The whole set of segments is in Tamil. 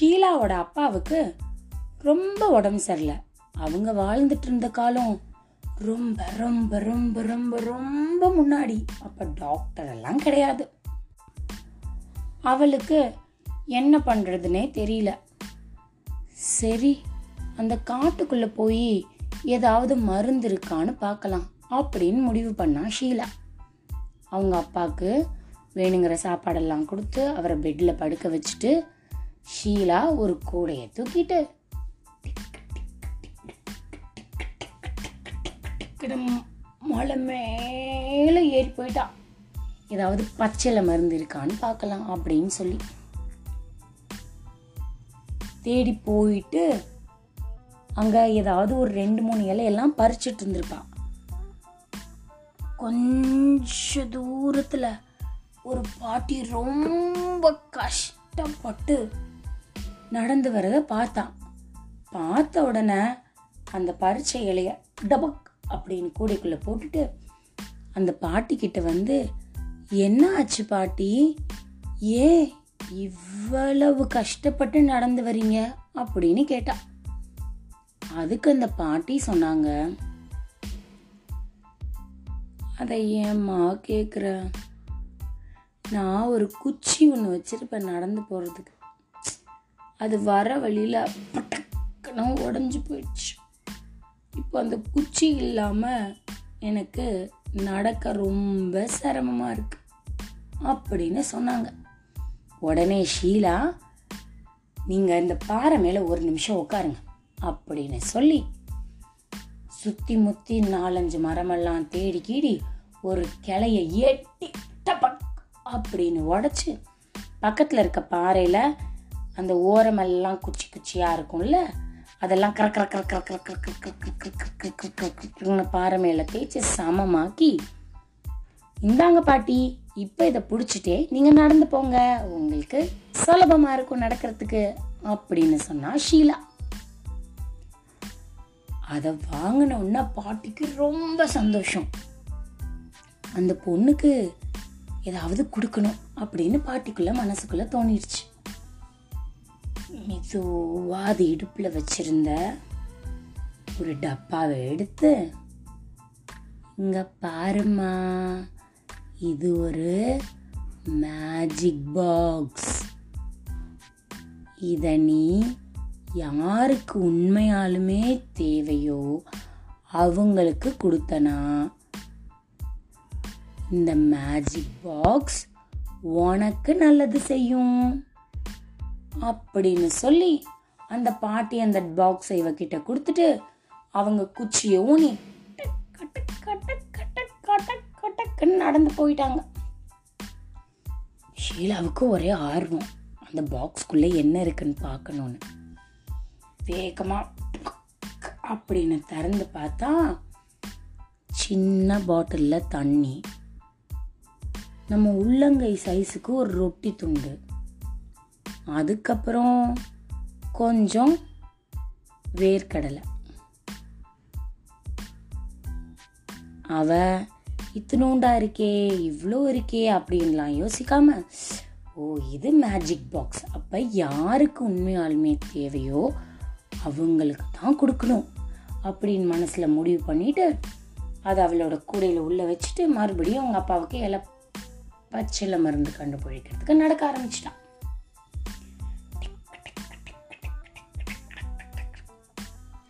ஷீலாவோட அப்பாவுக்கு ரொம்ப உடம்பு சரியில்லை. அவங்க வாழ்ந்துட்டு இருந்த காலம் ரொம்ப ரொம்ப ரொம்ப ரொம்ப ரொம்ப முன்னாடி. அப்போ டாக்டர் எல்லாம் கிடையாது. அவளுக்கு என்ன பண்ணுறதுனே தெரியல. சரி அந்த காட்டுக்குள்ளே போய் ஏதாவது மருந்து இருக்கான்னு பார்க்கலாம் அப்படின்னு முடிவு பண்ணா ஷீலா. அவங்க அப்பாவுக்கு வேணுங்கிற சாப்பாடெல்லாம் கொடுத்து அவரை பெட்டில் படுக்க வச்சுட்டு ஷீலா ஒரு கூடையை தூக்கிட்டு மலை மேலே ஏறி போயிட்டா. ஏதாவது பச்சையில் மருந்து இருக்கான்னு பார்க்கலாம் அப்படின்னு சொல்லி. தேடி போயிட்டு அங்கே ஏதாவது ஒரு ரெண்டு மூணு இலையெல்லாம் பறிச்சிட்டு இருந்திருப்பான் கொஞ்ச தூரத்தில் ஒரு பாட்டி ரொம்ப கஷ்டப்பட்டு நடந்து வரத பார்த்தான். பார்த்த உடனே அந்த பரீட்சை இலைய டபக் அப்படின்னு கூடைக்குள்ள போட்டுட்டு அந்த பாட்டி கிட்ட வந்து என்ன ஆச்சு பாட்டி? ஏன் இவ்வளவு கஷ்டப்பட்டு நடந்து வரீங்க? அப்படின்னு கேட்டா. அதுக்கு அந்த பாட்டி சொன்னாங்க அதை ஏம்மா கேட்குற நான் ஒரு குச்சி ஒன்று வச்சிருப்பேன் நடந்து போகிறதுக்கு அது வர வழியில் பட்டக்குன்னு உடஞ்சி போயிடுச்சு. இப்போ அந்த குச்சி இல்லாமல் எனக்கு நடக்க ரொம்ப சிரமமாக இருக்கு அப்படின்னு சொன்னாங்க. உடனே ஷீலா நீங்கள் இந்த பாறை மேலே ஒரு நிமிஷம் உட்காருங்க அப்படின்னு சொல்லி சுற்றி முற்றி நாலஞ்சு மரமெல்லாம் தேடி கீடி ஒரு கிளைய எட்டி டபக் அப்படின்னு உடச்சி பக்கத்தில் இருக்க பாறையில் அந்த ஓரமெல்லாம் குச்சி குச்சியாக இருக்கும்ல அதெல்லாம் கர கர கர கர கர கர கர கர கர கர கர பாறை மேலே தேய்ச்சி சமமாக்கி இந்தாங்க பாட்டி இப்போ இதை பிடிச்சிட்டே நீங்கள் நடந்து போங்க உங்களுக்கு சுலபமாக இருக்கும் நடக்கிறதுக்கு அப்படின்னு சொன்னா ஷீலா அதை வாங்கின உடனே பாட்டிக்கு ரொம்ப சந்தோஷம் அந்த பொண்ணுக்கு ஏதாவது கொடுக்கணும் அப்படின்னு பாட்டிக்குள்ள மனசுக்குள்ள தோணிடுச்சு மெதுவாக அது இடுப்பில் வச்சிருந்த ஒரு டப்பாவை எடுத்து இங்கே பாருமா இது ஒரு மேஜிக் பாக்ஸ். இதை நீ யாருக்கு உண்மையாலுமே தேவையோ அவங்களுக்கு கொடுத்தனா. இந்த மேஜிக் பாக்ஸ் உனக்கு நல்லது செய்யும். அப்படின்னு சொல்லி அந்த பாட்டி அந்த பாக்ஸை இவகிட்ட கொடுத்துட்டு அவங்க குச்சியை ஊனி நடந்து போயிட்டாங்க. ஷீலாவுக்கு ஒரே ஆர்வம். அந்த பாக்ஸ்குள்ளே என்ன இருக்குன்னு பார்க்கணும்னு. வேகமாக அப்படின்னு திறந்து பார்த்தா சின்ன பாட்டிலில் தண்ணி. நம்ம உள்ளங்கை சைஸுக்கு ஒரு ரொட்டி துண்டு. அதுக்கப்புறம் கொஞ்சம் வேர்க்கடலை. அவ இத்தினோண்டா இருக்கே இவ்வளோ இருக்கே அப்படின்லாம் யோசிக்காம ஓ இது மேஜிக் பாக்ஸ் அப்போ யாருக்கு உண்மையாலுமே தேவையோ அவங்களுக்கு தான் கொடுக்கணும் அப்படின்னு மனசில் முடிவு பண்ணிட்டு அதை அவளோட கூடையில் உள்ளே வச்சுட்டு மறுபடியும் அவங்க அப்பாவுக்கு இலை பச்சில மருந்து கண்டுபிடிக்கிறதுக்கு நடக்க ஆரம்பிச்சிட்டான்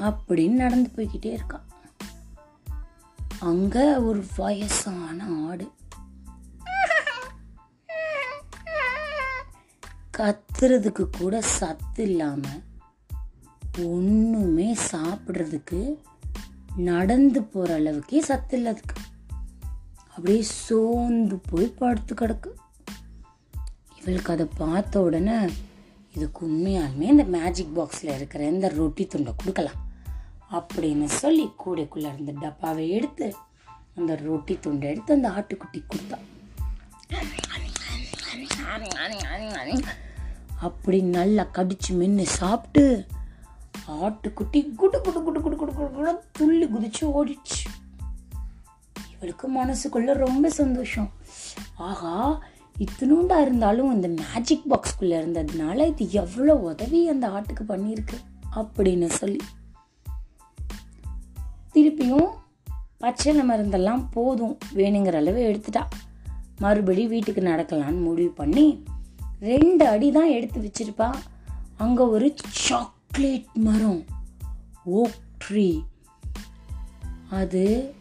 அப்படின்னு நடந்து போய்கிட்டே இருக்கான். அங்க ஒரு வயசான ஆடு. கத்துறதுக்கு கூட சத்து இல்லாம ஒண்ணுமே சாப்பிட்றதுக்கு நடந்து போற அளவுக்கே சத்து இல்லை அதுக்கு அப்படியே சோர்ந்து போய் படுத்து கிடக்கு. இவளுக்கு அதை பார்த்த உடனே இதுக்கு உண்மையாலுமே இந்த மேஜிக் பாக்ஸில் இருக்கிற இந்த ரொட்டி துண்டை கொடுக்கலாம். அப்படின்னு சொல்லி கூடைக்குள்ளே இருந்த டப்பாவை எடுத்து அந்த ரொட்டி துண்டை எடுத்து அந்த ஆட்டுக்குட்டி கொடுத்தா. அப்படி நல்லா கடிச்சு மென்று சாப்பிட்டு ஆட்டுக்குட்டி குடு குடு குடு குடு குடு குடு குடு துள்ளி குதிச்சு ஓடிடுச்சு. இவளுக்கு மனசுக்குள்ள ரொம்ப சந்தோஷம். ஆகா இத்தினூண்டா இருந்தாலும் இந்த மேஜிக் பாக்ஸ்குள்ளே இருந்ததுனால இது எவ்வளோ உதவி அந்த ஆட்டுக்கு பண்ணியிருக்கு அப்படின்னு சொல்லி திருப்பியும் பச்சை மருந்தெல்லாம் போதும் வேணுங்கிற அளவு எடுத்துட்டா. மறுபடி வீட்டுக்கு நடக்கலான்னு முடிவு பண்ணி ரெண்டு அடி தான் எடுத்து வச்சிருப்பா. அங்கே ஒரு சாக்லேட் மரம். ஓக் ட்ரீ அது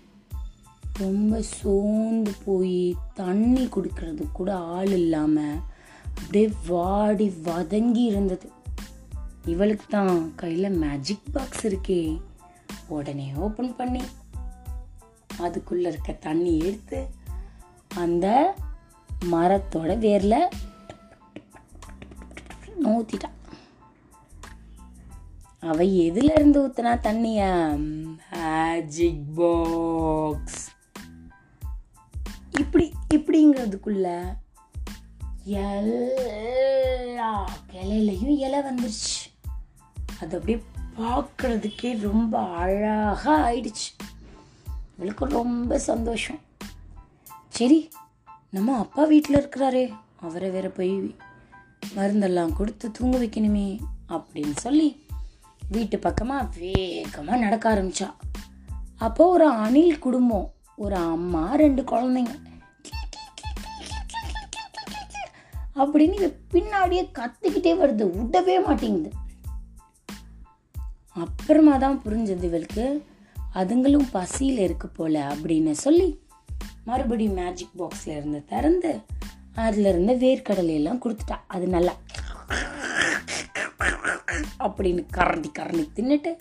ரொம்ப சோர்ந்து போய் தண்ணி கொடுக்கறது கூட ஆள் இல்லாமல் அப்படியே வாடி வதங்கி இருந்தது. இவளுக்கு தான் கையில் மேஜிக் பாக்ஸ் இருக்கே. உடனே ஓப்பன் பண்ணி அதுக்குள்ளே இருக்க தண்ணி எடுத்து அந்த மரத்தோட வேரில் ஊற்றிட்டான் அவ எதுல இருந்து ஊத்துனா தண்ணிய? மேஜிக் பாக்ஸ் இப்படி இப்படிங்கிறதுக்குள்ள எல்லா கிளையிலையும் இலை வந்துருச்சு. அது அப்படியே பார்க்குறதுக்கே ரொம்ப அழகாக ஆயிடுச்சு இவளுக்கு ரொம்ப சந்தோஷம் சரி நம்ம அப்பா வீட்டில் இருக்கிறாரே அவரை வேற போய் மருந்தெல்லாம் கொடுத்து தூங்க வைக்கணுமே அப்படின்னு சொல்லி வீட்டு பக்கமாக வேகமாக நடக்க ஆரம்பிச்சா அப்போ ஒரு அணில் குடும்பம் ஒரு அம்மா ரெண்டு குழந்தைங்க அப்படின்னு பின்னாடியே கத்திக்கிட்டே வருது விடவே மாட்டேங்குது அப்புறமா தான் புரிஞ்சது இவளுக்கு. அதுங்களும் பசியில் இருக்கு போல அப்படின்னு சொல்லி மறுபடியும் மேஜிக் பாக்ஸில் இருந்து திறந்து அதில் இருந்த வேர்க்கடலையெல்லாம் கொடுத்துட்டா. அது நல்லா அப்படின்னு கரண்டி கரண்டி தின்னுட்டு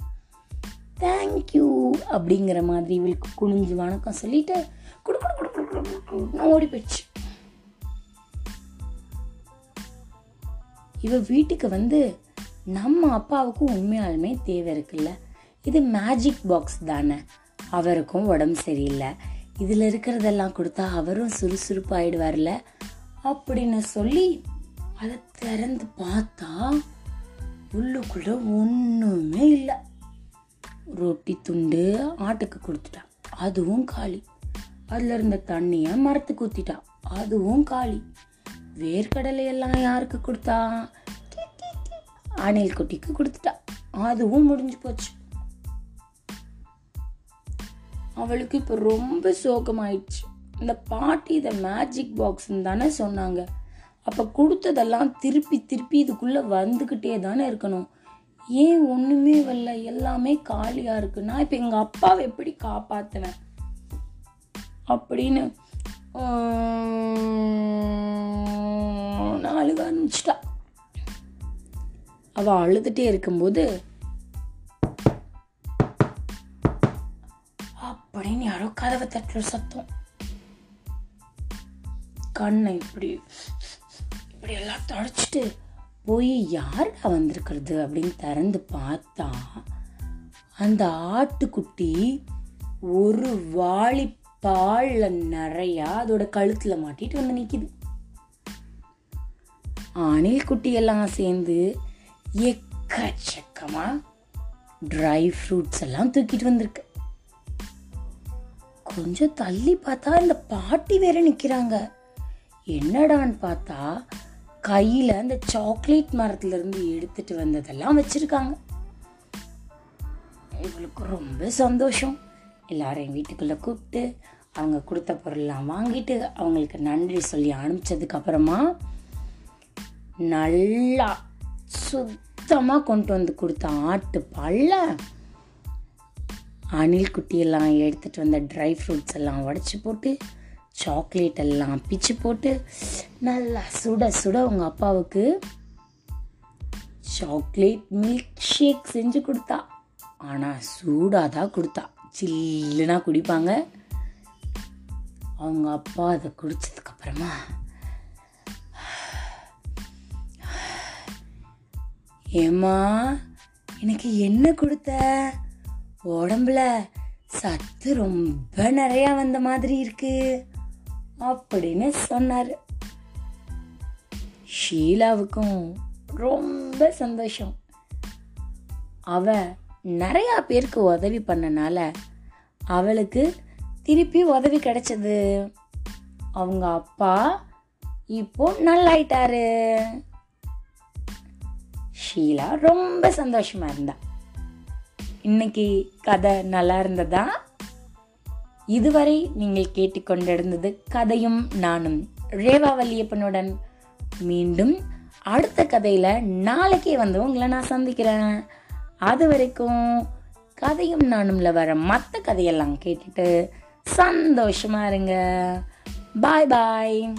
தேங்க்யூ அப்படிங்கிற மாதிரி இவளுக்கு குனிஞ்சு வணக்கம் சொல்லிட்டு குடு குடு குடு குடு ஓடி போயிடுச்சு. இவ வீட்டுக்கு வந்து நம்ம அப்பாவுக்கும் உண்மையாலுமே தேவை இருக்குல்ல. இது மேஜிக் பாக்ஸ் தானே. அவருக்கும் உடம்பு சரியில்லை. இதில் இருக்கிறதெல்லாம் கொடுத்தா அவரும் சுறுசுறுப்பாயிடுவார்ல. அப்படின்னு சொல்லி அதை திறந்து பார்த்தா உள்ளுக்குள்ள ஒன்றுமே இல்லை. ரொட்டி துண்டு ஆட்டுக்கு கொடுத்துட்டா. அதுவும் காலி. அதில் இருந்த தண்ணியை மரத்துக்கு ஊற்றிட்டான் அதுவும் காலி. வேர்க்கடலை எல்லாம் யாருக்கு கொடுத்தா? அணில் குட்டிக்கு கொடுத்துட்டா. அதுவும் முடிஞ்சு போச்சு. அவளுக்கு இப்போ ரொம்ப சோகமாயிடுச்சு. இந்த பாட்டி இதை மேஜிக் பாக்ஸ்ன்னு தானே சொன்னாங்க. அப்போ கொடுத்ததெல்லாம் திருப்பி திருப்பி இதுக்குள்ளே வந்துக்கிட்டே தானே இருக்கணும். ஏன் ஒன்றுமே வரல? எல்லாமே காலியாக இருக்கு. நான் இப்போ எங்கள் அப்பாவை எப்படி காப்பாற்றுவேன் அப்படின்னு நான் அழுக ஆரம்பிச்சிட்டா அவள் அழுதுகிட்டே இருக்கும்போது அப்படின்னு யாரோ கதவை தட்டுற சத்தம். கண்ணை இப்படி இப்படி எல்லாம் தொடச்சிட்டு போய் யாருடா வந்திருக்கிறது அப்படின்னு திறந்து பார்த்தா அந்த ஆட்டுக்குட்டி ஒரு வாழி பால்ல நிறையா அதோட கழுத்தில் மாட்டிட்டு வந்து நிற்கிது அணில் குட்டி எல்லாம் சேர்ந்து எக்கச்சக்கமா ட்ரை ஃப்ரூட்ஸ் எல்லாம் தூக்கிட்டு வந்திருக்கு. கொஞ்சம் தள்ளி பார்த்தா இந்த பாட்டி வேற நிற்கிறாங்க என்னடான்னு பார்த்தா கையில் அந்த சாக்லேட் மரத்துலேருந்து எடுத்துட்டு வந்ததெல்லாம் வச்சுருக்காங்க. இவளுக்கு ரொம்ப சந்தோஷம். எல்லாரையும் வீட்டுக்குள்ளே கூப்பிட்டு அவங்க கொடுத்த பொருள்லாம் வாங்கிட்டு அவங்களுக்கு நன்றி சொல்லி அனுப்பிச்சதுக்கு அப்புறமா நல்லா சுத்தமாக கொண்டு வந்து கொடுத்த ஆட்டு பல்ல அணில் குட்டியெல்லாம் எடுத்துகிட்டு வந்த ட்ரை ஃப்ரூட்ஸ் எல்லாம் உடச்சி போட்டு சாக்லேட் எல்லாம் பிச்சு போட்டு நல்லா சுட சுட உங்கள் அப்பாவுக்கு சாக்லேட் மில்க் ஷேக் செஞ்சு கொடுத்தா. ஆனால் சூடாக தான் கொடுத்தா. சில்லுனா குடிப்பாங்க. அவங்க அப்பா அதை குடித்ததுக்கப்புறமா ஏம்மா எனக்கு என்ன கொடுத்த? உடம்புல சத்து ரொம்ப நிறையா வந்த மாதிரி இருக்கு அப்படின்னு சொன்னார். ஷீலாவுக்கும் ரொம்ப சந்தோஷம். அவ நிறையா பேருக்கு உதவி பண்ணனால அவளுக்கு திருப்பி உதவி கிடைச்சது. அவங்க அப்பா இப்போ நல்லாயிட்டாரு. ஷீலா ரொம்ப சந்தோஷமாக இருந்தா. இன்னைக்கு கதை நல்லா இருந்ததா? இதுவரை நீங்கள் கேட்டுக்கொண்டிருந்தது கதையும் நானும். ரேவா வல்லியப்பனுடன் மீண்டும் அடுத்த கதையில் நாளைக்கே வந்து உங்களை நான் சந்திக்கிறேன். அது வரைக்கும் கதையும் நானும்ல வர மற்ற கதையெல்லாம் கேட்டுட்டு சந்தோஷமா இருங்க. பாய் பாய்